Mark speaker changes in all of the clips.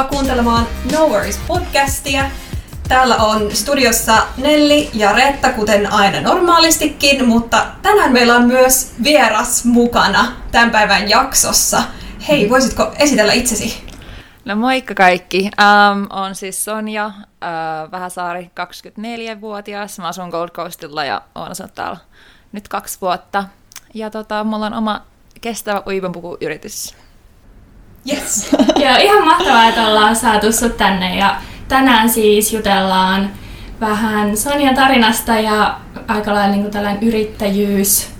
Speaker 1: Tervetuloa kuuntelemaan No Worries podcastia. Täällä on studiossa Nelli ja Retta, kuten aina normaalistikin, mutta tänään meillä on myös vieras mukana tämän päivän jaksossa. Hei, voisitko esitellä itsesi?
Speaker 2: No moikka kaikki. Um, on siis Sonja uh, Vähäsaari, 24-vuotias. Mä asun Gold Coastilla ja oon asunut täällä nyt kaksi vuotta. Ja tota, mulla on oma kestävä uivanpukuyritys.
Speaker 1: Yes.
Speaker 3: Joo, ihan mahtavaa, että ollaan saatu sut tänne ja tänään siis jutellaan vähän Sonjan tarinasta ja aika lailla niin tällainen yrittäjyys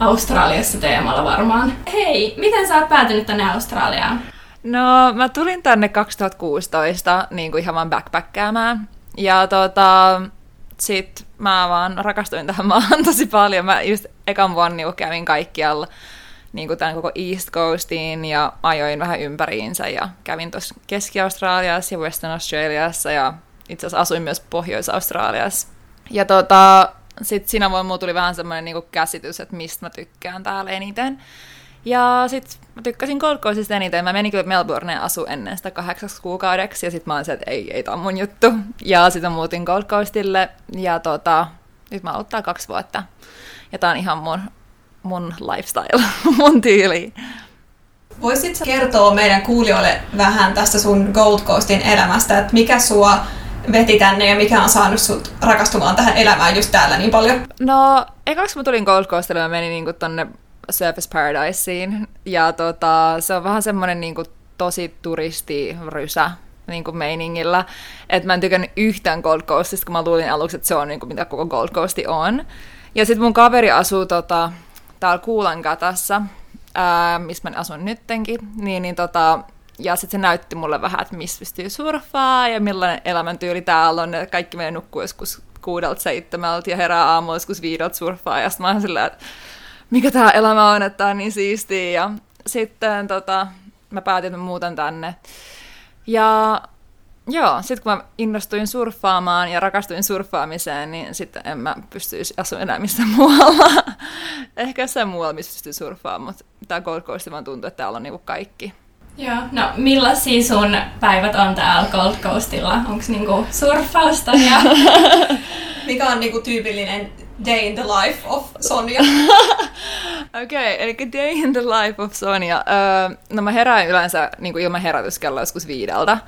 Speaker 3: Australiassa teemalla varmaan. Hei, miten sä oot päätynyt tänne Australiaan?
Speaker 2: No, mä tulin tänne 2016 niin kuin ihan vaan backpackkäämään. Ja tota, sit mä vaan rakastuin tähän maahan tosi paljon. Mä just ekan vuonna niin kävin kaikkialla niin kuin tämän koko East Coastiin ja ajoin vähän ympäriinsä ja kävin tuossa Keski-Australiassa ja Western Australiassa ja itse asiassa asuin myös Pohjois-Australiassa. Ja tota, sitten siinä mulla tuli vähän semmoinen niin käsitys, että mistä mä tykkään täällä eniten. Ja sitten mä tykkäsin Gold Coastista eniten. Mä menin kyllä Melbourneen asu ennen sitä kahdeksaksi kuukaudeksi, ja sitten mä olin se, että ei, ei tää on mun juttu. Ja sitten muutin Gold Coastille, ja tota, nyt mä oon täällä kaksi vuotta. Ja tää on ihan mun mun lifestyle, mun tyyli.
Speaker 1: Voisitko kertoa meidän kuulijoille vähän tästä sun Gold Coastin elämästä, että mikä sua veti tänne ja mikä on saanut sut rakastumaan tähän elämään just täällä niin paljon?
Speaker 2: No, ekaksi mä tulin Gold Coastille, mä menin niinku tonne Surface Paradiseen, ja tota, se on vähän semmonen niinku tosi turistirysä niin kuin meiningillä. Että mä en tykännyt yhtään Gold Coastista, kun mä luulin aluksi, että se on niin kuin, mitä koko Gold Coasti on. Ja sitten mun kaveri asuu tota, täällä Kuulankatassa, ää, missä mä asun nyttenkin, niin, niin tota, ja sitten se näytti mulle vähän, että missä pystyy surffaa ja millainen elämäntyyli täällä on. että kaikki meidän nukkuu joskus kuudelta seitsemältä ja herää aamulla joskus viideltä surffaa. Ja sitten mä oon silleen, että mikä tämä elämä on, että tämä on niin siistiä. Ja sitten tota, mä päätin, että mä muutan tänne. Ja Joo, sitten kun mä innostuin surffaamaan ja rakastuin surffaamiseen, niin sitten en mä pystyisi asumaan enää missään muualla. Ehkä jossain muualla, missä pystyy surffaamaan, mutta tämä Gold Coast vaan tuntuu, että täällä on niinku kaikki.
Speaker 3: Joo, no millaisia sun päivät on täällä Gold Coastilla? Onko niinku surffausta ja...
Speaker 1: Mikä on niinku tyypillinen day in the life of Sonja?
Speaker 2: Okei, okay, eli day in the life of Sonja. Uh, no mä herään yleensä niin kuin ilman herätyskelloa joskus viideltä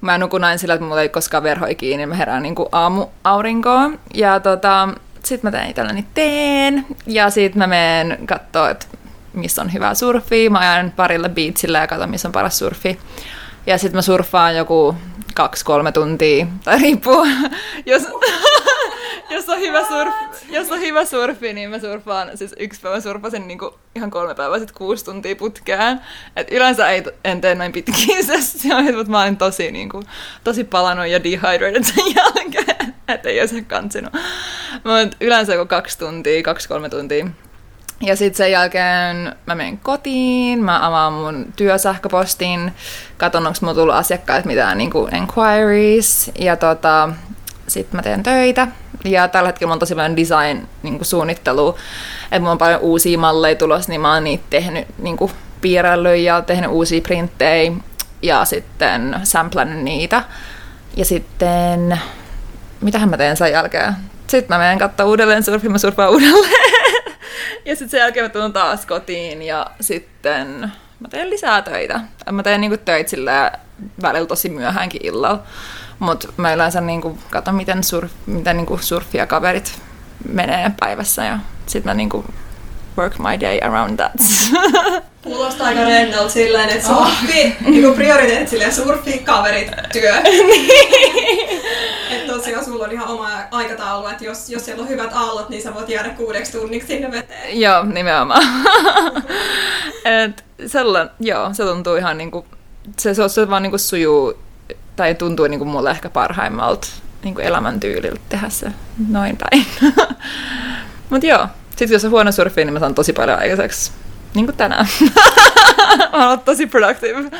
Speaker 2: mä nukun aina sillä, että mulla ei koskaan verhoi kiinni, mä herään niin aamu aurinkoon. Ja tota, sit mä teen itselleni teen, ja sit mä menen kattoo, että missä on hyvä surfi. Mä ajan parille beachille ja katson, missä on paras surfi. Ja sitten mä surffaan joku kaksi-kolme tuntia, tai riippuu, jos, jos, on hyvä surf, jos on hyvä surfi, niin mä surfaan, siis yksi päivä surfasin niinku ihan kolme päivää sitten kuusi tuntia putkään. Et yleensä ei, en tee näin pitkiä sessioita, mutta mä olin tosi, niinku, tosi palannut ja dehydrated sen jälkeen, että ei olisi kansinut. Mä yleensä joku kaksi tuntia, kaksi-kolme tuntia ja sitten sen jälkeen mä menen kotiin, mä avaan mun työsähköpostin, katon onko mulla tullut asiakkaat mitään niin kuin inquiries, ja tota, sitten mä teen töitä. Ja tällä hetkellä mulla on tosi paljon design niin että mulla on paljon uusia malleja tulossa, niin mä oon niitä tehnyt niin kuin piirrellyt ja tehnyt uusia printtejä ja sitten samplannut niitä. Ja sitten, mitähän mä teen sen jälkeen? Sitten mä menen katsoa uudelleen surfin, mä surfaan uudelleen. Ja sitten sen jälkeen mä tulen taas kotiin ja sitten mä teen lisää töitä. Mä teen niinku töitä sillä välillä tosi myöhäänkin illalla. Mutta mä yleensä niinku katson, miten, surf, miten niinku surfia kaverit menee päivässä ja sitten mä niinku work my day around that.
Speaker 1: Kuulostaa aika rennolta silleen, että surfi, oh. niinku prioriteet silleen surfi, kaverit, työ. Niin. että tosiaan sulla on ihan oma aikataulu, että jos, jos siellä on hyvät aallot, niin sä voit jäädä kuudeksi tunniksi sinne veteen.
Speaker 2: Joo, nimenomaan. Et sellainen, joo, se tuntuu ihan niinku, se, se, se vaan niinku sujuu, tai tuntuu niinku mulle ehkä parhaimmalta niinku elämäntyyliltä tehdä se noin päin. Mutta joo, sitten jos on huono surfi, niin mä saan tosi paljon aikaiseksi. Niin kuin tänään. mä oon tosi productive.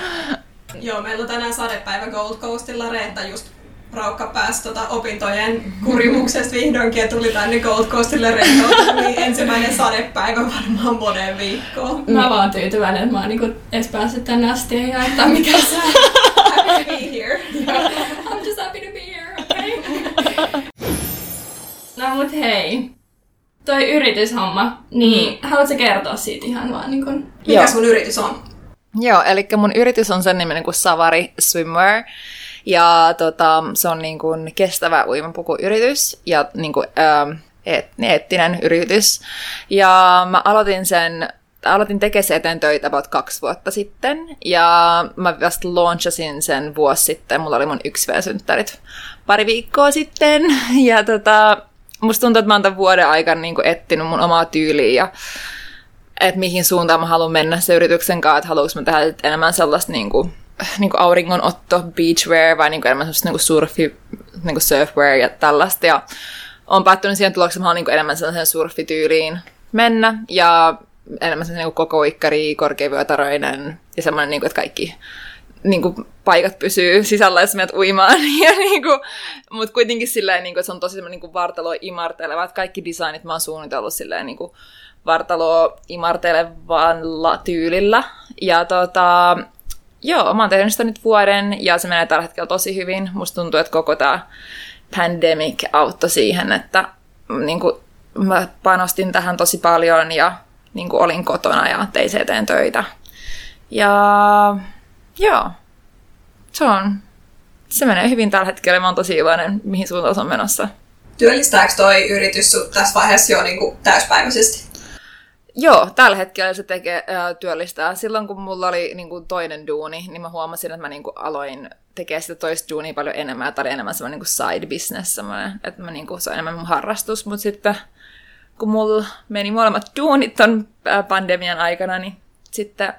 Speaker 1: Joo, meillä on tänään sadepäivä Gold Coastilla. Reetta just raukka pääsi tota opintojen kurimuksesta vihdoinkin ja tuli tänne Gold Coastille rentoutumaan, niin ensimmäinen sadepäivä varmaan moneen viikkoon.
Speaker 3: Mä vaan tyytyväinen, että mä oon niinku edes päässyt tänne asti ja että mikä se
Speaker 1: to be here.
Speaker 3: I'm just happy to be here, okay? no mut hei. Toi yrityshomma, niin mm. haluatko kertoa siitä ihan vaan niin kun...
Speaker 1: Mikä sun yritys on?
Speaker 2: Joo, eli mun yritys on sen niminen kuin Savari Swimwear. Ja tota, se on niin kuin kestävä uimapukuyritys ja niin kuin, ähm, eettinen yritys. Ja mä aloitin sen aloitin tekemään eteen töitä about kaksi vuotta sitten, ja mä vasta launchasin sen vuosi sitten. Mulla oli mun yksi synttärit pari viikkoa sitten, ja tota, musta tuntuu, että mä oon tämän vuoden aikana niin etsinyt mun omaa tyyliä, ja että mihin suuntaan mä haluan mennä se yrityksen kanssa, että haluanko mä tehdä enemmän sellaista niin kuin, niin kuin auringonotto, beachwear, vai niin kuin enemmän sellaista niin kuin surfi, niin kuin surfwear ja tällaista, ja on päättynyt siihen tulokseen, että mä haluan niin enemmän sellaisen surfityyliin mennä, ja enemmän se niin koko ikkari, korkeavyötäröinen ja semmoinen, niin että kaikki niin kuin, paikat pysyy sisällä, jos menet uimaan. ja, niin kuin, mutta kuitenkin silleen, niin kuin, että se on tosi semmoinen niin vartalo imarteleva, että kaikki designit mä oon suunnitellut silleen niin kuin, vartalo imartelevalla tyylillä. Ja tota, joo, mä oon tehnyt sitä nyt vuoden ja se menee tällä hetkellä tosi hyvin. Musta tuntuu, että koko tämä pandemic auttoi siihen, että niin kuin, mä panostin tähän tosi paljon ja niin kuin olin kotona ja tein eteen töitä. Ja joo, se on, se menee hyvin tällä hetkellä. Mä oon tosi iloinen, mihin suuntaan se on menossa.
Speaker 1: Työllistääkö toi yritys tässä vaiheessa jo niin kuin täyspäiväisesti?
Speaker 2: Joo, tällä hetkellä se tekee, äh, työllistää. Silloin kun mulla oli niin kuin toinen duuni, niin mä huomasin, että mä niin kuin aloin tekemään sitä toista duunia paljon enemmän. Tämä oli enemmän semmoinen niin side business, semmoinen, että mä niin kuin, se on enemmän mun harrastus. Mutta sitten kun mulla meni molemmat duunit ton pandemian aikana, niin sitten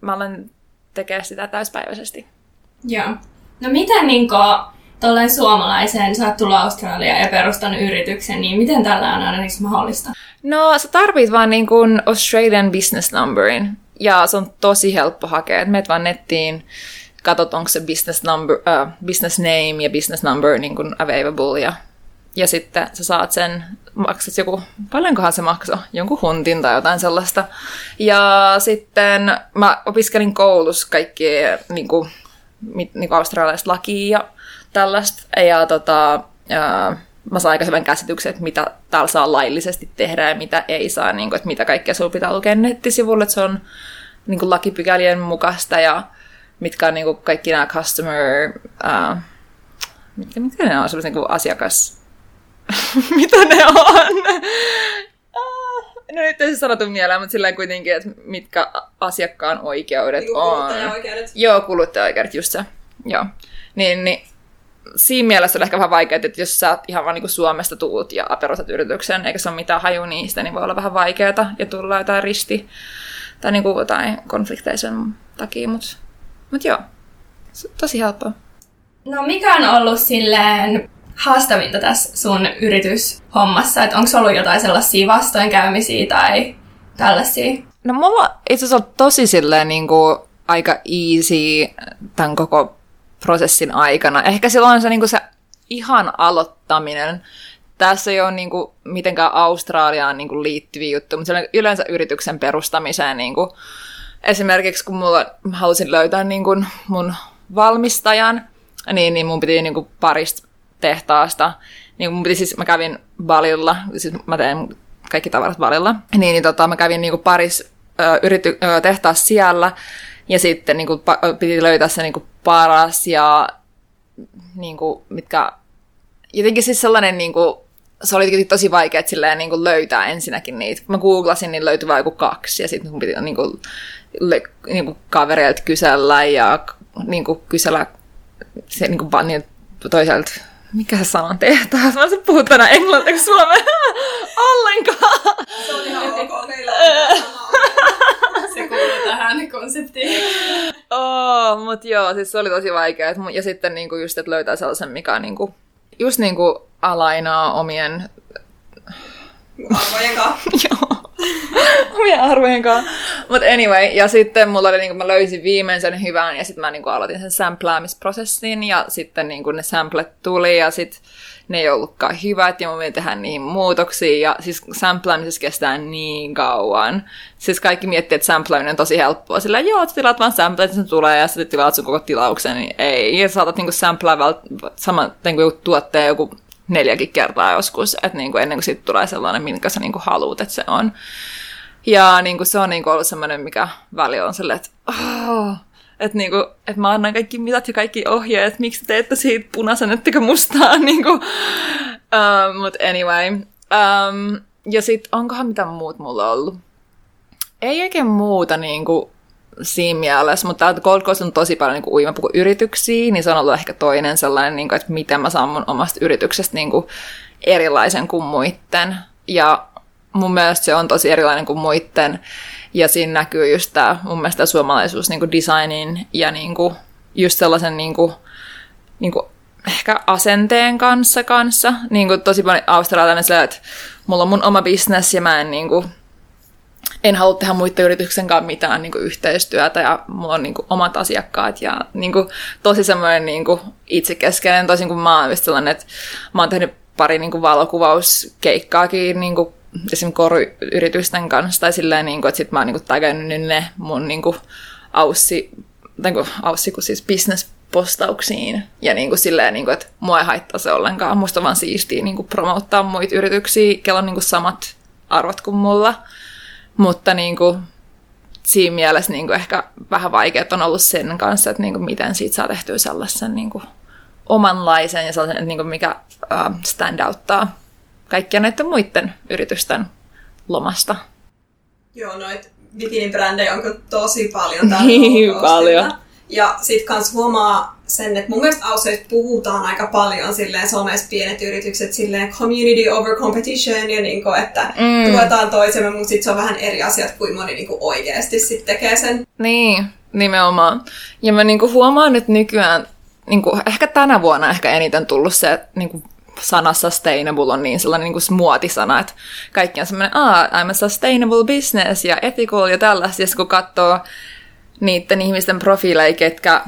Speaker 2: mä olen tekemään sitä täyspäiväisesti.
Speaker 3: Joo. No miten niin tuollainen suomalaisen, sä oot tullut Australiaan ja perustanut yrityksen, niin miten tällä on aina mahdollista?
Speaker 2: No sä tarvit vaan niin kuin Australian business numberin ja se on tosi helppo hakea. Et meet vaan nettiin, katsot onko se business, number, uh, business name ja business number niin kuin available ja, ja sitten sä saat sen maksat joku, paljonkohan se maksoi, jonkun huntin tai jotain sellaista. Ja sitten mä opiskelin koulussa kaikki niin kuin, niin kuin australialaista lakia ja tällaista. Ja tota, ja mä saan aika hyvän käsityksen, että mitä täällä saa laillisesti tehdä ja mitä ei saa, niin kuin, että mitä kaikkea sulla pitää lukea nettisivulle, että se on niin kuin lakipykälien mukaista ja mitkä on niin kuin kaikki nämä customer, uh, mitkä, mitkä ne on, niin kuin asiakas, mitä ne on. Ah, no nyt ei se sanottu mieleen, mutta sillä kuitenkin, että mitkä asiakkaan oikeudet
Speaker 1: on. Kuluttajaoikeudet.
Speaker 2: Joo, kuluttajaoikeudet, just se. Joo. Niin, niin siinä mielessä on ehkä vähän vaikeaa, että jos sä ihan vaan niin Suomesta tuut ja perustat yrityksen, eikä se ole mitään haju niistä, niin voi olla vähän vaikeaa ja tulla jotain risti tai niin kuin jotain konflikteja sen takia, mutta mut joo, tosi helppoa.
Speaker 3: No mikä on ollut silleen haastavinta tässä sun yrityshommassa? Että onko ollut jotain sellaisia vastoinkäymisiä tai tällaisia?
Speaker 2: No mulla itse asiassa on tosi silleen niin kuin aika easy tämän koko prosessin aikana. Ehkä silloin se, niin kuin se ihan aloittaminen. Tässä ei ole niin kuin, mitenkään Australiaan niin kuin, liittyviä juttuja, mutta yleensä yrityksen perustamiseen. Niin kuin, esimerkiksi kun mulla, halusin löytää niin kuin, mun valmistajan, niin, niin mun piti niin kuin, parista tehtaasta. Niin mun piti siis, mä kävin Balilla, siis mä teen kaikki tavarat Balilla, niin, niin tota, mä kävin niin paris ö, yrity, ö, siellä, ja sitten niin pa, piti löytää se kuin, paras ja kuin, mitkä, jotenkin siis sellainen kuin, se oli tosi vaikea silleen, niin kuin löytää ensinnäkin niitä. Mä googlasin, niin löytyi vain joku kaksi, ja sitten mun piti niin kuin, le, niin kuin kavereilta kysellä, ja niin kuin, kysellä se, niin kuin, niin toiselta mikä se sanan tehtaas? Mä se puhut tänä englantia suomea ollenkaan.
Speaker 1: Se on ihan ok, meillä
Speaker 3: Se kuuluu tähän konseptiin.
Speaker 2: Oh, mut joo, siis se oli tosi vaikea. Ja sitten niinku just, että löytää sellaisen, mikä on niinku, just niinku alainaa omien...
Speaker 1: Arvojen kanssa.
Speaker 2: omien arvojen kanssa. Mutta anyway, ja sitten mulla oli, niinku, mä löysin viimein sen hyvän, ja sitten mä niinku aloitin sen samplaamisprosessin, ja sitten niinku ne samplet tuli, ja sitten ne ei ollutkaan hyvät, ja mä menin tehdä niihin muutoksia, ja siis samplaamisessa kestää niin kauan. Siis kaikki miettii, että samplaaminen on tosi helppoa, sillä joo, että tilaat vaan samplet, se tulee, ja sitten tilaat sun koko tilauksen, niin ei, ja saatat niinku samplaa sama niinku tuotteen joku neljäkin kertaa joskus, että niinku ennen kuin siitä tulee sellainen, minkä sä niinku haluat, että se on. Ja niinku se on niinku ollut semmoinen, mikä väli on silleen, että oh, että niinku, et mä annan kaikki mitat ja kaikki ohjeet, miksi te teette siitä punaisen, ettekö mustaa. niinku. um, Mutta anyway. Um, ja sitten onkohan mitä muut mulla ollut? Ei oikein muuta niinku, siinä mielessä, mutta Gold Coast on tosi paljon niin uimapukuyrityksiä, niin se on ollut ehkä toinen sellainen, niin kuin, että miten mä saan mun omasta yrityksestä niin kuin, erilaisen kuin muitten. Ja mun mielestä se on tosi erilainen kuin muitten. Ja siinä näkyy just tämä mun mielestä suomalaisuus niin kuin designin ja niin kuin, just sellaisen niin kuin, niin kuin, ehkä asenteen kanssa kanssa. Niin kuin tosi paljon australialainen että mulla on mun oma business ja mä en niin kuin, en halua tehdä muiden yrityksen kanssa mitään niin kuin yhteistyötä ja mulla on niin kuin, omat asiakkaat ja niin kuin, tosi semmoinen niin kuin, itsekeskeinen, toisin kuin mä oon sellainen, että mä oon tehnyt pari niin kuin, valokuvauskeikkaakin niin kuin, esimerkiksi koruyritysten kanssa tai silleen, niin kuin, että sit mä oon niin tagannut ne mun niin kuin, aussi, tai kuin, aussi kuin siis business postauksiin. Ja niin kuin silleen, niin kuin, että mua ei haittaa se ollenkaan. Musta vaan siistiä niin kuin promouttaa muita yrityksiä, kello on niin kuin samat arvot kuin mulla. Mutta niin kuin, siinä mielessä niin kuin ehkä vähän vaikeat on ollut sen kanssa, että niin kuin miten siitä saa tehtyä sellaisen niin kuin omanlaisen ja sellaisen, niin kuin mikä uh, stand outtaa kaikkia näiden muiden yritysten lomasta.
Speaker 1: Joo, noit bikinin brändejä onko tosi paljon täällä
Speaker 2: Niin paljon.
Speaker 1: Ja sit kans huomaa sen, että mun mielestä Ausseista puhutaan aika paljon silleen somessa pienet yritykset silleen community over competition ja niinku, että mm. tuetaan toisemme, mutta sit se on vähän eri asiat kuin moni niinku oikeasti sit tekee sen.
Speaker 2: Niin, nimenomaan. Ja mä niinku huomaan nyt nykyään, niinku, ehkä tänä vuonna ehkä eniten tullut se, että niinku sana sustainable on niin sellainen niin kuin muotisana, että kaikki on semmoinen, ah, I'm a sustainable business ja ethical ja tällaista, ja kun katsoo niiden ihmisten profiileja, ketkä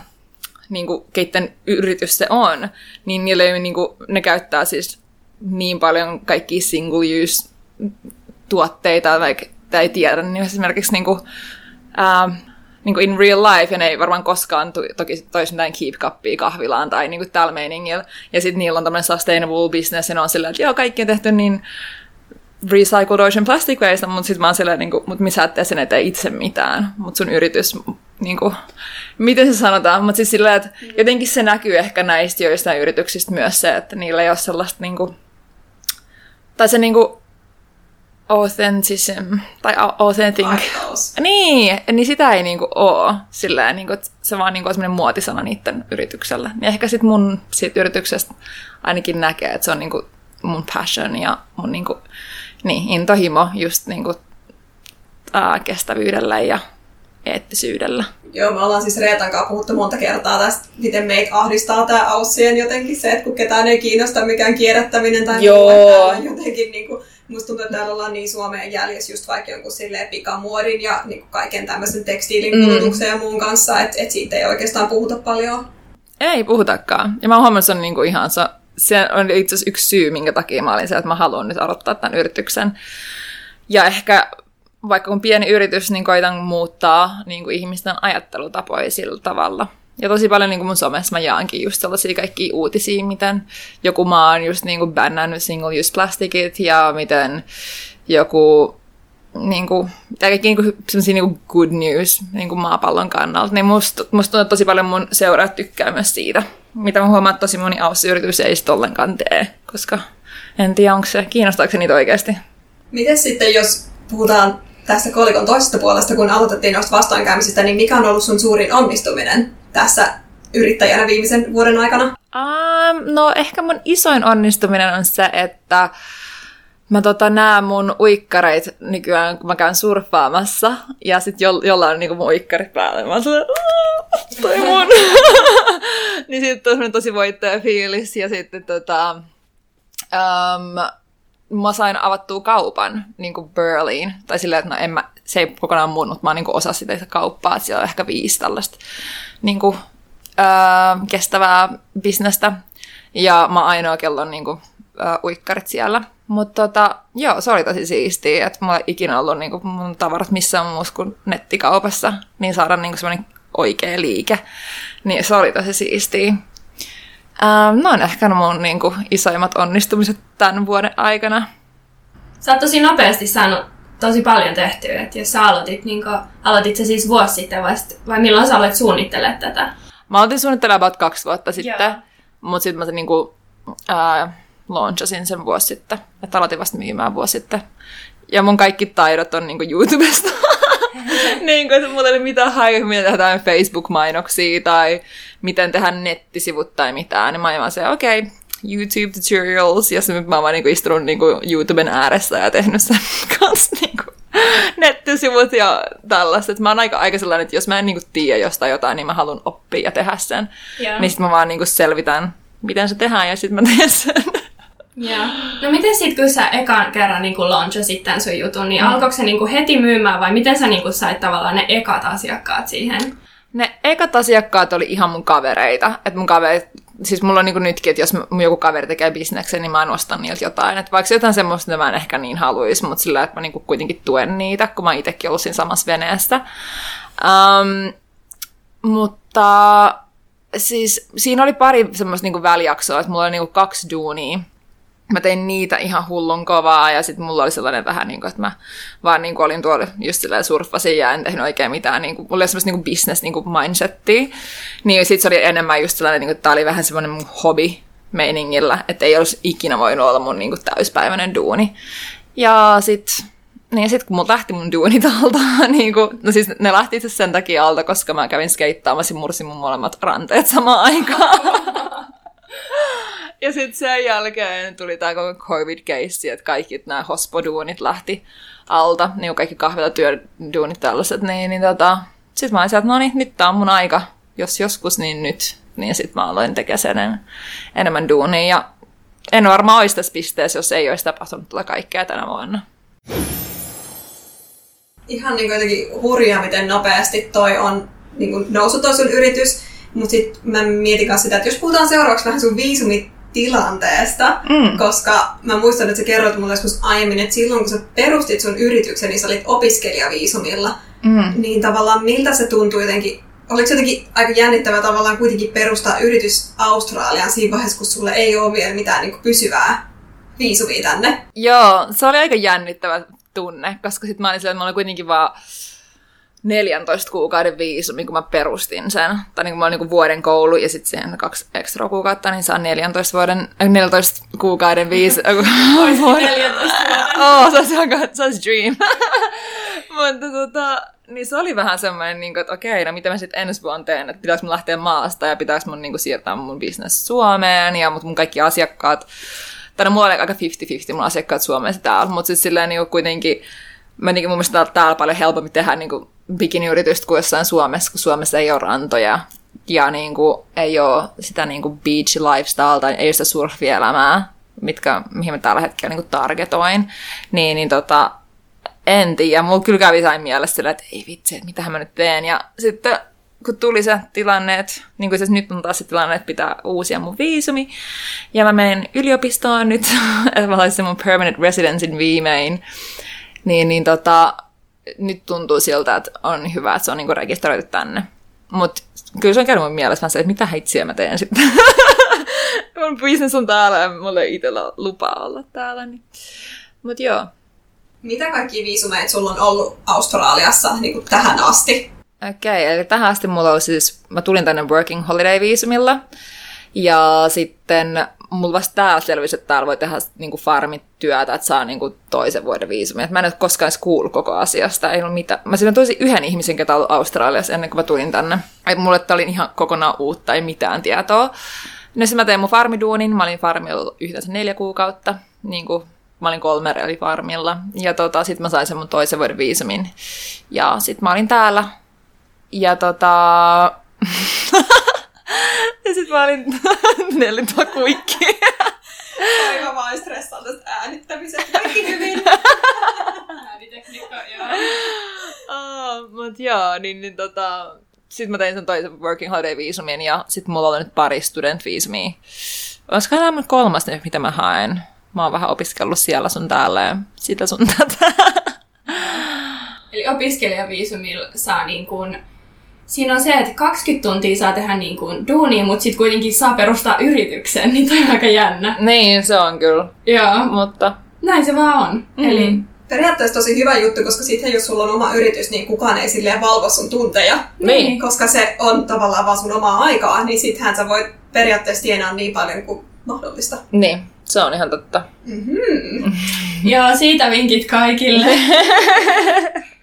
Speaker 2: niin kuin, keiden yritys se on, niin niille niin kuin, ne käyttää siis niin paljon kaikki single use tuotteita, vaikka tai tiedä, niin esimerkiksi niin kuin, ää, niin kuin in real life, ja ne ei varmaan koskaan to, toki toisi mitään keep cupia kahvilaan tai niin kuin tällä meiningillä. Ja sitten niillä on tämmöinen sustainable business, ja ne on silleen, että joo, kaikki on tehty niin recycled ocean plastic waste, mutta sitten mä oon silleen, niin kuin, mutta missä et sen eteen itse mitään, mutta sun yritys, niin kuin, miten se sanotaan, mutta siis silleen, että jotenkin se näkyy ehkä näistä joistain yrityksistä myös se, että niillä ei ole sellaista niin kuin, tai se niin kuin, authentism, tai authentic. Niin, niin sitä ei niinku oo sillä niinku, se vaan niinku on semmoinen muotisana niiden yrityksellä. Niin ehkä sit mun siitä yrityksestä ainakin näkee, että se on niinku mun passion ja mun niinku, niin, intohimo just niinku, ää, kestävyydellä ja eettisyydellä.
Speaker 1: Joo, me ollaan siis Reetan kanssa puhuttu monta kertaa tästä, miten meitä ahdistaa tämä aussien jotenkin se, että kun ketään ei kiinnosta mikään kierrättäminen tai
Speaker 2: Joo.
Speaker 1: muu, jotenkin niin kuin, musta tuntuu, että täällä ollaan niin Suomeen jäljessä just vaikka jonkun silleen pikamuodin ja niin kuin kaiken tämmöisen tekstiilin kulutuksen mm. ja muun kanssa, että et siitä ei oikeastaan puhuta paljon.
Speaker 2: Ei puhutakaan. Ja mä oon huomannut, että se on niinku ihan se, se on itse asiassa yksi syy, minkä takia mä olin se, että mä haluan nyt aloittaa tämän yrityksen. Ja ehkä vaikka kun pieni yritys, niin koitan muuttaa niin kuin ihmisten ajattelutapoja sillä tavalla. Ja tosi paljon niin kuin mun somessa mä jaankin just sellaisia kaikkia uutisia, miten joku maa on just niin kuin bännännyt single-use plastikit ja miten joku niin kuin, kaikki niin kuin, niin kuin good news niin kuin maapallon kannalta, niin musta, musta tuntuu, että tosi paljon mun seuraat tykkää myös siitä. Mitä mä huomaan, että tosi moni aussiyritys ei sitä ollenkaan tee, koska en tiedä, onko se, kiinnostaako se niitä oikeasti.
Speaker 1: Miten sitten, jos puhutaan tässä kolikon toisesta puolesta, kun aloitettiin noista vastoinkäymisistä, niin mikä on ollut sun suurin onnistuminen tässä yrittäjänä viimeisen vuoden aikana?
Speaker 2: Um, no ehkä mun isoin onnistuminen on se, että mä tota näen mun uikkareit nykyään, kun mä käyn surffaamassa, ja sit jo, jollain on niinku mun uikkarit päällä, mä oon toi mun. niin sitten on tosi voittaja fiilis, ja sitten tota, um, mä sain avattua kaupan niin kuin Burliin. Tai silleen, että no en mä, se ei kokonaan mun, mutta mä oon niin osa sitä kauppaa. Että siellä on ehkä viisi tällaista niin kuin, öö, kestävää bisnestä. Ja mä ainoa, kello on niin kuin, öö, uikkarit siellä. Mutta tota, joo, se oli tosi siistiä, että mulla ei ikinä ollut niin kuin, mun tavarat missään muussa kuin nettikaupassa, niin saada niin kuin, semmoinen oikea liike. Niin se oli tosi siistiä. Ähm, no on ehkä mun niin kuin, isoimmat onnistumiset tämän vuoden aikana.
Speaker 3: Sä oot tosi nopeasti saanut tosi paljon tehtyä, että jos sä aloitit, niin kuin, aloitit sä siis vuosi sitten vasta, vai milloin sä aloit suunnittelemaan tätä?
Speaker 2: Mä aloitin suunnittelemaan about kaksi vuotta sitten, mutta sitten mä niin kuin, äh, launchasin sen vuosi sitten, että aloitin vasta myymään vuosi sitten. Ja mun kaikki taidot on niin kuin YouTubesta. niin kuin, mulla ei ole mitään hajua, miten tehdään Facebook-mainoksia tai miten tehdä nettisivut tai mitään. Niin mä olin vaan se, okei, okay, YouTube tutorials, ja sitten mä oon vaan niinku istunut niinku YouTuben ääressä ja tehnyt sen kanssa niinku nettisivut ja tällaista. Mä oon aika, aika sellainen, että jos mä en niinku tiedä jostain jotain, niin mä haluan oppia ja tehdä sen. Yeah. Niin sitten mä vaan niinku selvitän, miten se tehdään, ja sitten mä teen sen.
Speaker 3: Yeah. No miten sitten, kun sä ekan kerran niin launchasit tämän sun jutun, niin mm. alkoiko se niin heti myymään vai miten sä niin sait tavallaan ne ekat asiakkaat siihen?
Speaker 2: Ne ekat asiakkaat oli ihan mun kavereita. Että mun kaverit, siis mulla on niin nytkin, että jos joku kaveri tekee bisneksen, niin mä en osta niiltä jotain. Että vaikka jotain semmoista, mitä mä en ehkä niin haluaisi, mutta sillä että mä niin kuitenkin tuen niitä, kun mä itsekin ollut siinä samassa veneessä. Um, mutta siis siinä oli pari semmoista niin välijaksoa, että mulla oli niin kaksi duunia mä tein niitä ihan hullun kovaa ja sitten mulla oli sellainen vähän niin kuin, että mä vaan niin kuin olin tuolla just silleen surffasin ja en tehnyt oikein mitään, niin kuin, mulla oli semmoista niin business niin mindsettiä. Niin sitten se oli enemmän just sellainen, niin kuin, että tää oli vähän semmoinen mun hobby meiningillä, että ei olisi ikinä voinut olla mun niin kuin, täyspäiväinen duuni. Ja sitten niin sit kun mulla lähti mun duunit alta, niin kuin, no siis ne lähti itse sen takia alta, koska mä kävin skeittaamassa ja mursin mun molemmat ranteet samaan aikaan. Ja sitten sen jälkeen tuli tämä koko covid-keissi, että kaikki nämä hospoduunit lähti alta, niin kaikki kahvilatyöduunit tällaiset, niin, niin tota, sitten mä olisin, että no niin, nyt tämä on mun aika, jos joskus, niin nyt. Niin sitten mä aloin tekemään enemmän, enemmän duunia, ja en varmaan olisi tässä pisteessä, jos ei olisi tapahtunut tuota kaikkea tänä vuonna.
Speaker 1: Ihan niin jotenkin hurjaa, miten nopeasti toi on niin kuin noussut toi sun yritys, mutta sitten mä mietin sitä, että jos puhutaan seuraavaksi vähän sun viisumit tilanteesta, mm. koska mä muistan, että sä kerroit mulle joskus aiemmin, että silloin kun sä perustit sun yrityksen, niin sä olit opiskelijaviisumilla, mm. niin tavallaan miltä se tuntui jotenkin, oliko se jotenkin aika jännittävää tavallaan kuitenkin perustaa yritys Australiaan siinä vaiheessa, kun sulle ei ole vielä mitään niin pysyvää viisumia tänne?
Speaker 2: Joo, se oli aika jännittävä tunne, koska sitten mä olin sillä, että mä olin kuitenkin vaan 14 kuukauden viisumi, kun mä perustin sen. Tai niin kuin mä olin niin vuoden koulu ja sitten siihen kaksi ekstra kuukautta, niin saa 14, vuoden, 14 äh, kuukauden viisi...
Speaker 3: Olisi 14 vuoden.
Speaker 2: oh, se olisi, se olisi dream. Mutta tota, niin se oli vähän semmoinen, niin kuin, että okei, no mitä mä sitten ensi vuonna teen, että pitääkö mun lähteä maasta ja pitääkö mun niin kuin, siirtää mun business Suomeen ja mun kaikki asiakkaat, tai no mulla oli aika 50-50 mun asiakkaat Suomessa täällä, mutta sitten silleen niin kuin, kuitenkin mä niin mun mielestä täällä paljon helpompi tehdä niin kuin, bikiniyritystä kuin jossain Suomessa, kun Suomessa ei ole rantoja ja niin kuin, ei ole sitä niin kuin beach lifestyle tai ei ole sitä surfielämää, mitkä, mihin mä tällä hetkellä niin kuin targetoin, niin, niin tota, en tiedä. Mulla kyllä kävi sain mielessä sillä, että ei vitsi, että mitähän mä nyt teen. Ja sitten kun tuli se tilanne, että niin kuin nyt on taas se tilanne, että pitää uusia mun viisumi. Ja mä menen yliopistoon nyt, että mä laisin mun permanent residencein viimein. Niin, niin tota, nyt tuntuu siltä, että on hyvä, että se on niinku rekisteröity tänne. Mutta kyllä se on käynyt mun mielessä se, että mitä heitsiä mä teen sitten. mun business on täällä ja mulla ei itsellä lupaa olla täällä. Niin. Mutta joo.
Speaker 1: Mitä kaikki viisumeet sulla on ollut Australiassa niin kuin tähän asti?
Speaker 2: Okei, okay, eli tähän asti mulla on siis, mä tulin tänne working holiday viisumilla. Ja sitten mulla vasta täällä selvisi, että täällä voi tehdä niin kuin farmityötä, että saa niin kuin toisen vuoden viisumin. mä en ole koskaan edes kuullut koko asiasta. Ei ollut mitään. Mä silloin toisin yhden ihmisen, ketä ollut Australiassa ennen kuin mä tulin tänne. Et mulle tämä oli ihan kokonaan uutta, ei mitään tietoa. No sitten mä tein mun farmiduunin. Mä olin farmilla yhteensä neljä kuukautta. Niin kuin mä olin kolme eli farmilla. Ja tota, sitten mä sain sen mun toisen vuoden viisumin. Ja sitten mä olin täällä. Ja tota... Ja sit mä olin Nelli Takuikki.
Speaker 1: Mä vaan stressaan tästä äänittämisestä. Kaikki hyvin.
Speaker 3: Äänitekniikka, joo.
Speaker 2: Oh, mut joo, niin, niin tota, sitten mä tein sen toisen working holiday viisumin ja sitten mulla oli nyt pari student viisumia. Olisiko tämä kolmas nyt, mitä mä haen? Mä oon vähän opiskellut siellä sun täällä ja sitä sun tätä.
Speaker 3: Eli opiskelijaviisumilla saa niin kuin, siinä on se, että 20 tuntia saa tehdä niin kuin duunia, mutta sitten kuitenkin saa perustaa yrityksen, niin toi on aika jännä.
Speaker 2: niin, se on kyllä.
Speaker 3: Joo,
Speaker 2: Mutta
Speaker 3: näin se vaan on.
Speaker 2: Mm.
Speaker 3: Eli
Speaker 1: Periaatteessa tosi hyvä juttu, koska sitten jos sulla on oma yritys, niin kukaan ei silleen valvo sun tunteja.
Speaker 2: Niin.
Speaker 1: Koska se on tavallaan vaan sun omaa aikaa, niin sittenhän sä voit periaatteessa tienaa niin paljon kuin mahdollista.
Speaker 2: niin, se on ihan totta.
Speaker 1: Mm-hmm.
Speaker 3: Joo, siitä vinkit kaikille.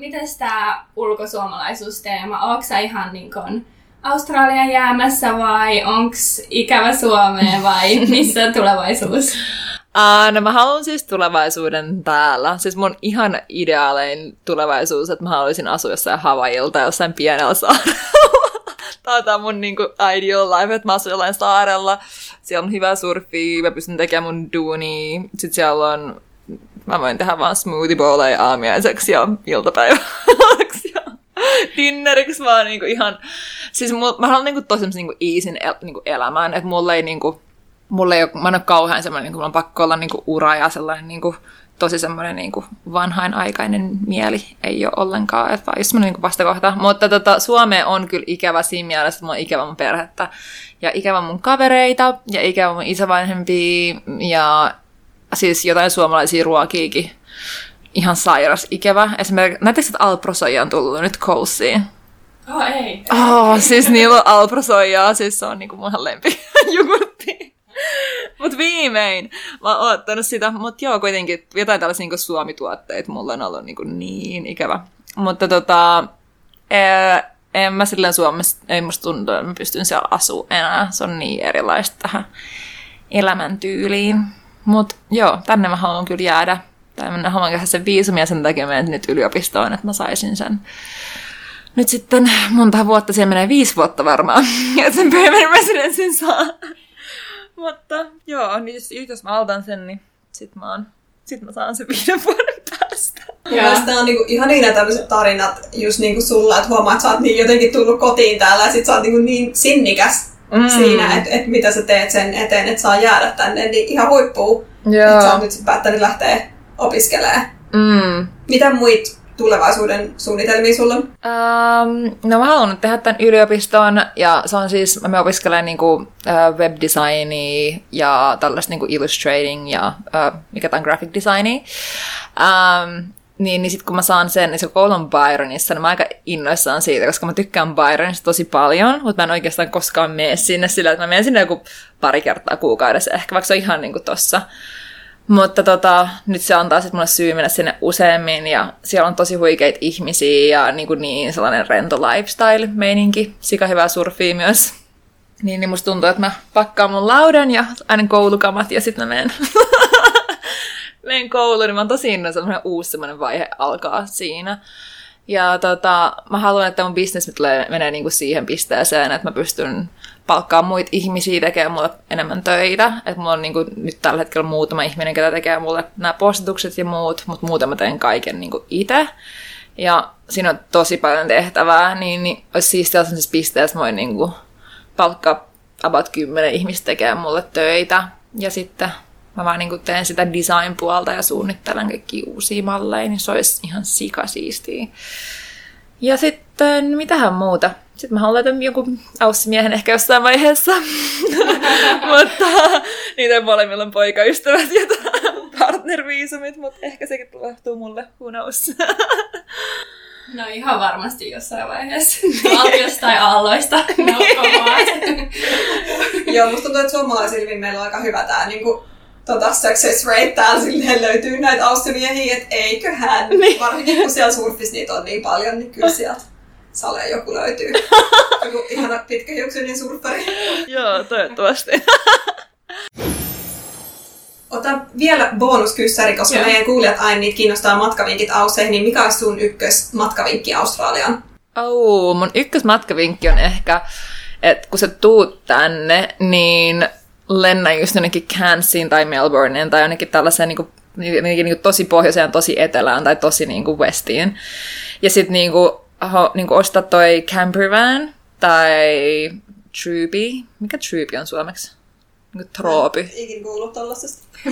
Speaker 3: Mitäs tää ulkosuomalaisuusteema? Onko sä ihan niin kun Australian jäämässä vai onks ikävä Suomeen vai missä tulevaisuus?
Speaker 2: Uh, no mä haluan siis tulevaisuuden täällä. Siis mun ihan ideaalein tulevaisuus, että mä haluaisin asua jossain Havailta jossain pienellä saarella. Tää on mun niinku ideal life, että mä asun jollain saarella. Siellä on hyvä surfi, mä pystyn tekemään mun duunia. Sitten siellä on, mä voin tehdä vaan smoothie bowleja aamiaiseksi ja iltapäiväksi ja dinneriksi vaan niinku ihan... Siis mul, mä haluan niinku tosi niinku easyn el, niinku elämään, että mulla ei niinku mulla ei ole, mä en ole kauhean semmoinen, niin kuin, mulla on pakko olla niin kuin, ura ja sellainen niin kuin, tosi semmoinen niin kuin, vanhainaikainen mieli ei ole ollenkaan, että just semmoinen niin vastakohta. Mutta tota, Suomeen on kyllä ikävä siinä mielessä, että mulla on ikävä mun perhettä ja ikävä mun kavereita ja ikävä mun isävanhempia ja siis jotain suomalaisia ruokiikin. Ihan sairas ikävä. Esimerkiksi, näettekö, että alprosoja on tullut nyt koussiin?
Speaker 3: Oh ei.
Speaker 2: Oh, siis niillä on alprosoijaa, siis se on niinku mun lempi jogurtti. Mut viimein mä oon ottanut sitä, mut joo kuitenkin jotain tällaisia niinku suomituotteita mulla on ollut niinku niin ikävä. Mutta tota, ää, en mä silleen Suomessa, ei musta tuntuu, että mä pystyn siellä asua enää. Se on niin erilaista tähän elämäntyyliin. Mut joo, tänne mä haluan kyllä jäädä. Tai mä haluan tehdä sen viisumia sen takia menen nyt yliopistoon, että mä saisin sen nyt sitten monta vuotta, siellä menee viisi vuotta varmaan, että sen permanent residensin saa. Mutta joo, niin jos, jos mä aloitan sen, niin sit mä, oon, sit mä saan sen viiden vuoden päästä.
Speaker 1: Mielestäni on niinku ihan niin tämmöiset tarinat just niinku sulla, että huomaat, että sä oot niin jotenkin tullut kotiin täällä ja sit sä oot niinku niin sinnikäs
Speaker 2: Mm.
Speaker 1: siinä, että et mitä sä teet sen eteen, että saa jäädä tänne, niin ihan huippuu, että sä oot nyt päättänyt lähteä opiskelemaan.
Speaker 2: Mm.
Speaker 1: Mitä muita tulevaisuuden suunnitelmia sulla on?
Speaker 2: Um, no mä haluan tehdä tämän yliopiston, ja se on siis, mä opiskelen niinku, uh, webdesignia ja tällaista niinku illustrating ja uh, mikä tämä on graphic designia. Um, niin, niin sitten kun mä saan sen, niin se koulu on Byronissa, niin mä aika innoissaan siitä, koska mä tykkään Byronista tosi paljon, mutta mä en oikeastaan koskaan mene sinne sillä, että mä menen sinne joku pari kertaa kuukaudessa ehkä, vaikka se on ihan niinku tossa. Mutta tota, nyt se antaa sitten mulle syy mennä sinne useammin ja siellä on tosi huikeita ihmisiä ja niin, kuin niin sellainen rento lifestyle-meininki. Sika hyvää surfia myös. Niin, niin musta tuntuu, että mä pakkaan mun laudan ja aina koulukamat ja sitten mä menen, menen kouluun. Niin mä oon tosi innoissa, semmoinen uusi semmoinen vaihe alkaa siinä. Ja tota, mä haluan, että mun business tulee, menee niinku siihen pisteeseen, että mä pystyn palkkaamaan muita ihmisiä tekemään mulle enemmän töitä. Että mulla on niinku nyt tällä hetkellä muutama ihminen, ketä tekee mulle nämä postitukset ja muut, mutta muuten mä teen kaiken niinku itse. Ja siinä on tosi paljon tehtävää, niin, niin olisi siistiä sellaisessa pisteessä, että voin niinku palkkaa about kymmenen ihmistä tekemään mulle töitä. Ja sitten mä vaan niin teen sitä design-puolta ja suunnittelen kaikki uusia malleja, niin se olisi ihan sikasiistiä. Ja sitten, mitähän muuta? Sitten mä haluan jonkun aussimiehen ehkä jossain vaiheessa. mutta niitä molemmilla on poikaystävät ja partnerviisumit, mutta ehkä sekin tapahtuu mulle, who knows.
Speaker 3: No ihan varmasti jossain vaiheessa. Valtiosta tai aalloista. No,
Speaker 1: Joo, musta tuntuu, että suomalaisilla meillä on aika hyvä tää niinku, tota success rate täällä silleen löytyy näitä aussimiehiä, että eiköhän. Niin. Varsinkin kun siellä surfissa niitä on niin paljon, niin kyllä sieltä salee joku löytyy. Joku ihana pitkähiuksinen surffari.
Speaker 2: Joo, toivottavasti.
Speaker 1: Ota vielä bonuskyssäri, koska
Speaker 3: Joo.
Speaker 1: meidän kuulijat aina niitä kiinnostaa matkavinkit Ausseihin, niin mikä olisi sun ykkös matkavinkki Australiaan?
Speaker 2: Oh, mun ykkösmatkavinkki on ehkä, että kun sä tuut tänne, niin lennän just jonnekin Cansiin tai Melbourneen tai jonnekin tällaiseen niin kuin, niin kuin tosi pohjoiseen, tosi etelään tai tosi niin kuin westiin. Ja sitten niin kuin, niin kuin ostaa toi campervan tai troopy. Mikä troopy on suomeksi? Niin kuin troopy.
Speaker 1: Ikin kuullut tollasesta.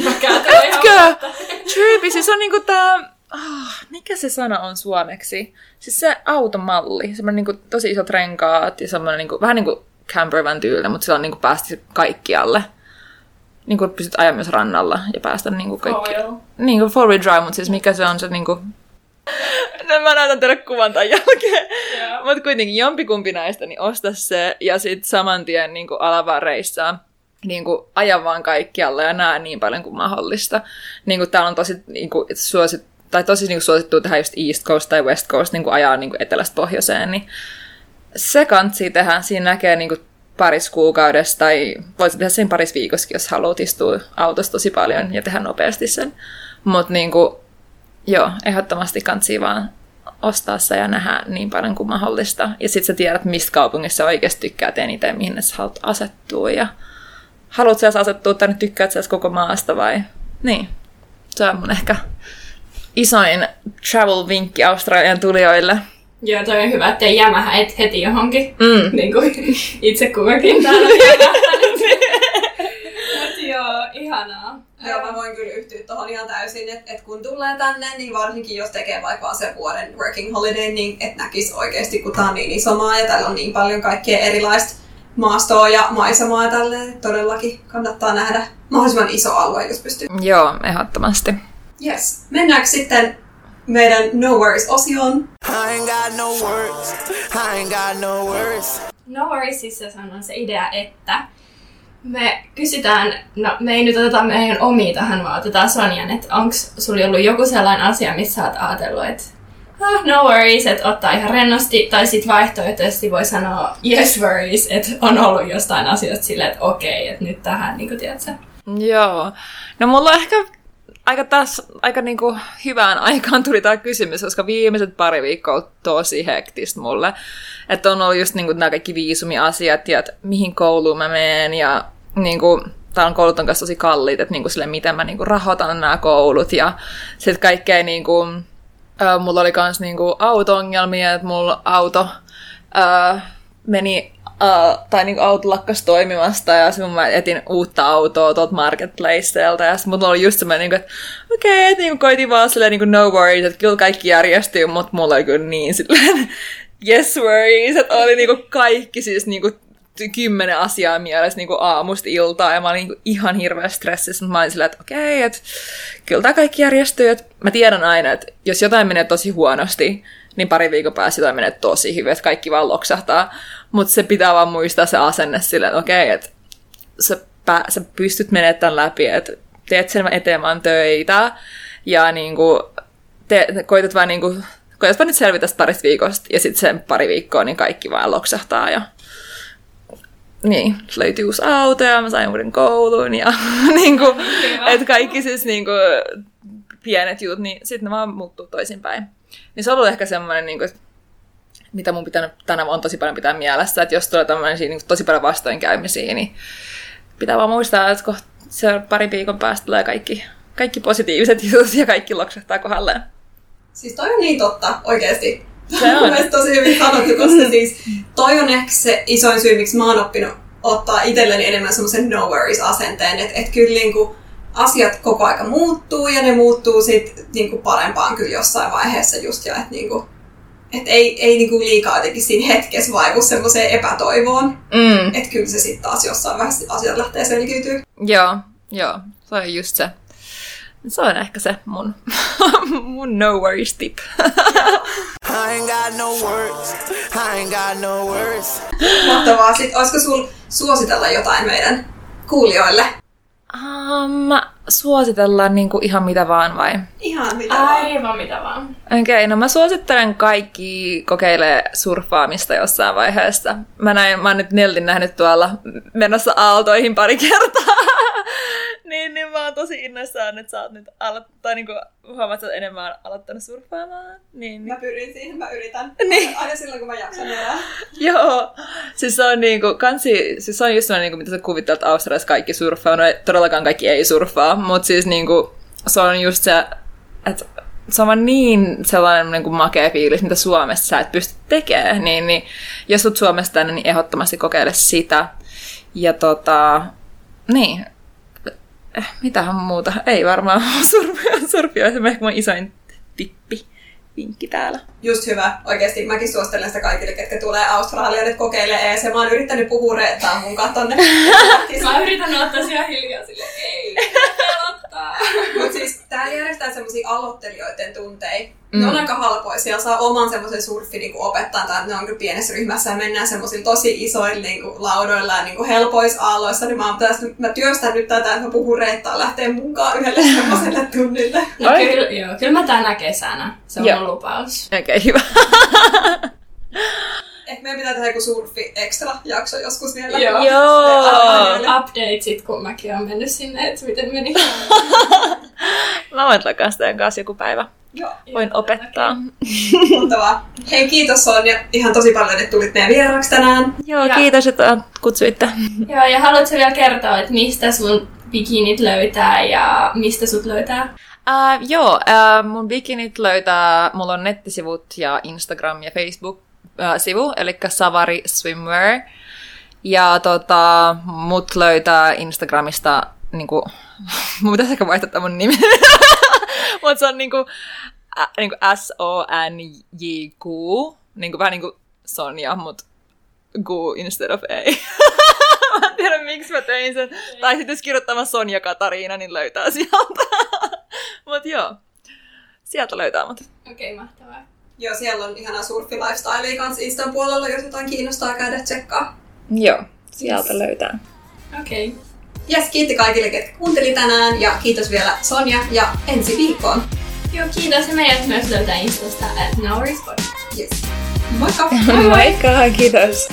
Speaker 2: Etkö? Troopy, siis on niinku tää... Oh, mikä se sana on suomeksi? Siis se automalli, semmoinen niinku tosi isot renkaat ja semmoinen niinku, vähän niinku campervan tyylinen, mutta sillä on niinku päästä kaikkialle. Niinku pystyt ajaa myös rannalla ja päästä niinku kaikki.
Speaker 3: Foil.
Speaker 2: Niinku four wheel drive, mutta siis mikä se on se niinku... No mä näytän teille kuvan tämän jälkeen.
Speaker 3: Joo.
Speaker 2: Mutta kuitenkin jompikumpi näistä, niin osta se ja sitten saman tien niin alava reissaa niin kuin aja vaan kaikkialle ja näe niin paljon kuin mahdollista. Niin kuin täällä on tosi niin kuin, suosit, tai tosi niin kuin suosittu tehdä just East Coast tai West Coast, niin kuin ajaa niin kuin etelästä pohjoiseen, niin se kansi tehdä. Siinä näkee niin kuin paris kuukaudessa tai voit tehdä sen paris viikossakin, jos haluat istua autossa tosi paljon ja tehdä nopeasti sen. Mutta niin joo, ehdottomasti kansi vaan ostaa se ja nähdä niin paljon kuin mahdollista. Ja sitten sä tiedät, mistä kaupungissa oikeasti tykkäät eniten, mihin sä haluat asettua. Ja haluat sä asettua tänne, tykkäät sä koko maasta vai? Niin. Se on mun ehkä isoin travel-vinkki Australian tulijoille.
Speaker 3: Joo, toi on hyvä, ettei jämähä et heti johonkin.
Speaker 2: Mm.
Speaker 3: Niin kuin itse kukakin täällä on jämähtänyt. Mut joo, ihanaa.
Speaker 1: Joo, mä voin kyllä yhtyä tuohon ihan täysin, että et kun tulee tänne, niin varsinkin jos tekee vaikka vaan sen vuoden working holiday, niin et näkisi oikeasti, kun tää on niin iso maa ja täällä on niin paljon kaikkea erilaista maastoa ja maisemaa ja tälleen. Todellakin kannattaa nähdä mahdollisimman iso alue, jos pystyy.
Speaker 2: Joo, ehdottomasti.
Speaker 1: Yes. Mennäänkö sitten meidän No Worries-osioon?
Speaker 4: I ain't got no words. I ain't got no words.
Speaker 3: No worriesissa on se idea, että me kysytään, no me ei nyt oteta meidän omia tähän, vaan otetaan Sonjan, että onko sulla ollut joku sellainen asia, missä sä oot ajatellut, että ah, no worries, että ottaa ihan rennosti, tai sitten vaihtoehtoisesti voi sanoa yes worries, että on ollut jostain asioista silleen, että okei, että nyt tähän, niin kuin tiedät sä.
Speaker 2: Joo. No mulla on ehkä aika, tässä, aika niinku hyvään aikaan tuli tämä kysymys, koska viimeiset pari viikkoa on tosi hektistä mulle. Että on ollut just niinku nämä kaikki viisumiasiat ja että mihin kouluun mä menen ja niinku, täällä on koulut on kanssa tosi kalliit, että niinku sille, miten mä niinku rahoitan nämä koulut ja sitten kaikkea niinku, mulla oli kans niinku auto-ongelmia, että mulla auto äh, meni Uh, tai niinku auto lakkas toimimasta ja sitten mä etin uutta autoa tuolta marketplaceilta ja sitten mulla oli just semmoinen, niinku, että okei, okay, että niinku koitin vaan silleen niinku no worries, että kyllä kaikki järjestyy, mutta mulla oli kyllä niin silleen yes worries, että oli niinku kaikki siis niinku kymmenen asiaa mielessä niinku aamusta iltaa ja mä olin niinku ihan hirveä stressissä, mutta mä olin silleen, että okei, okay, että kyllä tämä kaikki järjestyy, että mä tiedän aina, että jos jotain menee tosi huonosti, niin pari viikon päästä jotain menee tosi hyvin, että kaikki vaan loksahtaa. Mutta se pitää vaan muistaa se asenne silleen, että okei, okay, että sä, pä, sä pystyt menemään tämän läpi, että teet sen eteen vaan töitä ja niinku, te, koitat vaan niinku, koitat vaan nyt selvitä tästä parista viikosta ja sitten sen pari viikkoa, niin kaikki vaan loksahtaa ja niin, löytyi uusi auto ja mä sain uuden koulun ja niinku, että kaikki siis niinku, pienet jutut, niin sitten ne vaan muuttuu toisinpäin. Niin se on ollut ehkä semmoinen, niin kuin, mitä mun pitää tänä vuonna tosi paljon pitää mielessä, että jos tulee tämmöisiä niin tosi paljon vastoinkäymisiä, niin pitää vaan muistaa, että kohta se pari viikon päästä tulee kaikki, kaikki positiiviset jutut ja kaikki loksahtaa kohdalleen.
Speaker 1: Siis toi on niin totta, oikeesti.
Speaker 2: Se on.
Speaker 1: Mun mielestä tosi hyvin sanottu, koska siis toi on ehkä se isoin syy, miksi mä oon oppinut ottaa itselleni enemmän semmoisen no worries asenteen, että et kyllä niinku asiat koko aika muuttuu ja ne muuttuu sit niinku parempaan kyllä jossain vaiheessa just ja että niinku, et ei, ei niinku liikaa jotenkin siinä hetkessä vaivu semmoiseen epätoivoon.
Speaker 2: Mm.
Speaker 1: Että kyllä se sitten taas jossain vaiheessa asiat lähtee selkiytyy.
Speaker 2: Joo, joo, se on just se. Se on ehkä se mun, mun no worries tip.
Speaker 4: I ain't got no words. I ain't got no words.
Speaker 1: Mahtavaa. Sitten olisiko sul suositella jotain meidän kuulijoille?
Speaker 2: Um, suositellaan niinku ihan mitä vaan vai?
Speaker 1: Ihan mitä vaan.
Speaker 3: Aivan mitä vaan.
Speaker 2: Okei, okay, no mä suosittelen kaikki kokeilee surffaamista jossain vaiheessa. Mä, näin, mä oon nyt Nellin nähnyt tuolla menossa aaltoihin pari kertaa. Niin, niin mä oon tosi innoissaan, että sä oot nyt aloittanut, tai niinku huomaat, että sä oot enemmän aloittanut surffaamaan. Niin,
Speaker 1: Mä pyrin siihen, mä yritän.
Speaker 2: Niin.
Speaker 1: Aina silloin, kun mä jaksan elää.
Speaker 2: Joo, siis se on niinku, kansi, siis se on just sellainen, niinku, mitä sä kuvittelet, Australiassa kaikki surffaa, no ei- todellakaan kaikki ei surffaa, mutta siis niinku, se on just se, että se on vaan niin sellainen niin kuin makea fiilis, mitä Suomessa sä et pysty tekemään, niin, niin jos sut Suomesta tänne, niin ehdottomasti kokeile sitä. Ja tota, niin, Eh, mitähän muuta, ei varmaan surfia, surfia on ehkä mun isoin tippi, vinkki täällä.
Speaker 1: Just hyvä. Oikeasti mäkin suosittelen sitä kaikille, ketkä tulee Australiaan nyt kokeilee ES. Mä oon yrittänyt puhua reettaa mun tonne.
Speaker 3: Mä yritän olla tosiaan hiljaa sille, ei, pelottaa.
Speaker 1: Mut siis täällä järjestetään semmosia aloittelijoiden tunteja. Ne on aika halpoisia, saa oman semmoisen surfin niin opettaa, tai ne on kyllä pienessä ryhmässä ja mennään semmoisilla tosi isoilla niin kuin, laudoilla ja niin kuin helpoissa aalloissa, niin mä, oon tässä, mä työstän nyt tätä, että mä puhun reettaa lähtee mukaan yhdelle semmoiselle tunnille.
Speaker 3: No
Speaker 2: Oi.
Speaker 3: kyllä, joo, kyllä mä tänä kesänä. Se on
Speaker 2: Joo.
Speaker 3: lupaus.
Speaker 2: Okei, okay, hyvä.
Speaker 1: Meidän pitää tehdä joku surfi extra jakso joskus vielä.
Speaker 3: Joo.
Speaker 2: Joo.
Speaker 3: Updatesit, kun mäkin oon mennyt sinne, että miten meni.
Speaker 2: Mä voin takaa sitä kanssa joku päivä.
Speaker 1: Joo.
Speaker 2: Voin opettaa.
Speaker 1: Mahtavaa. Hei, kiitos Sonja ihan tosi paljon, että tulit meidän vieraaksi tänään.
Speaker 2: Joo,
Speaker 3: Ja-
Speaker 2: kiitos, että kutsuitte.
Speaker 3: Joo, ja haluatko vielä kertoa, että mistä sun bikinit löytää ja mistä sut löytää?
Speaker 2: Uh, joo, uh, mun bikinit löytää, mulla on nettisivut ja Instagram ja Facebook-sivu, eli Savari Swimwear. Ja tota, mut löytää Instagramista, niinku, mun pitäisi ehkä vaihtaa mun nimi, mutta se on niinku, ä, niinku S-O-N-J-Q, niinku vähän niinku Sonja, mut Gu instead of A. mä en tiedä, miksi mä tein sen. Tai sitten jos kirjoittaa Sonja Katariina, niin löytää sieltä. Mut joo, sieltä löytää mut.
Speaker 3: Okei, okay, mahtavaa.
Speaker 1: Joo, siellä on ihana surfi lifestyle kanssa Instan puolella, jos jotain kiinnostaa käydä tsekkaa.
Speaker 2: Joo, sieltä löytää.
Speaker 3: Okei. Okay.
Speaker 1: Jes, kiitti kaikille, ketkä kuunteli tänään ja kiitos vielä Sonja ja ensi viikkoon.
Speaker 3: Joo, kiitos. Ja meidät myös löytää Instasta at Nowrispot.
Speaker 1: Yes. Moikka!
Speaker 2: Moikka, kiitos.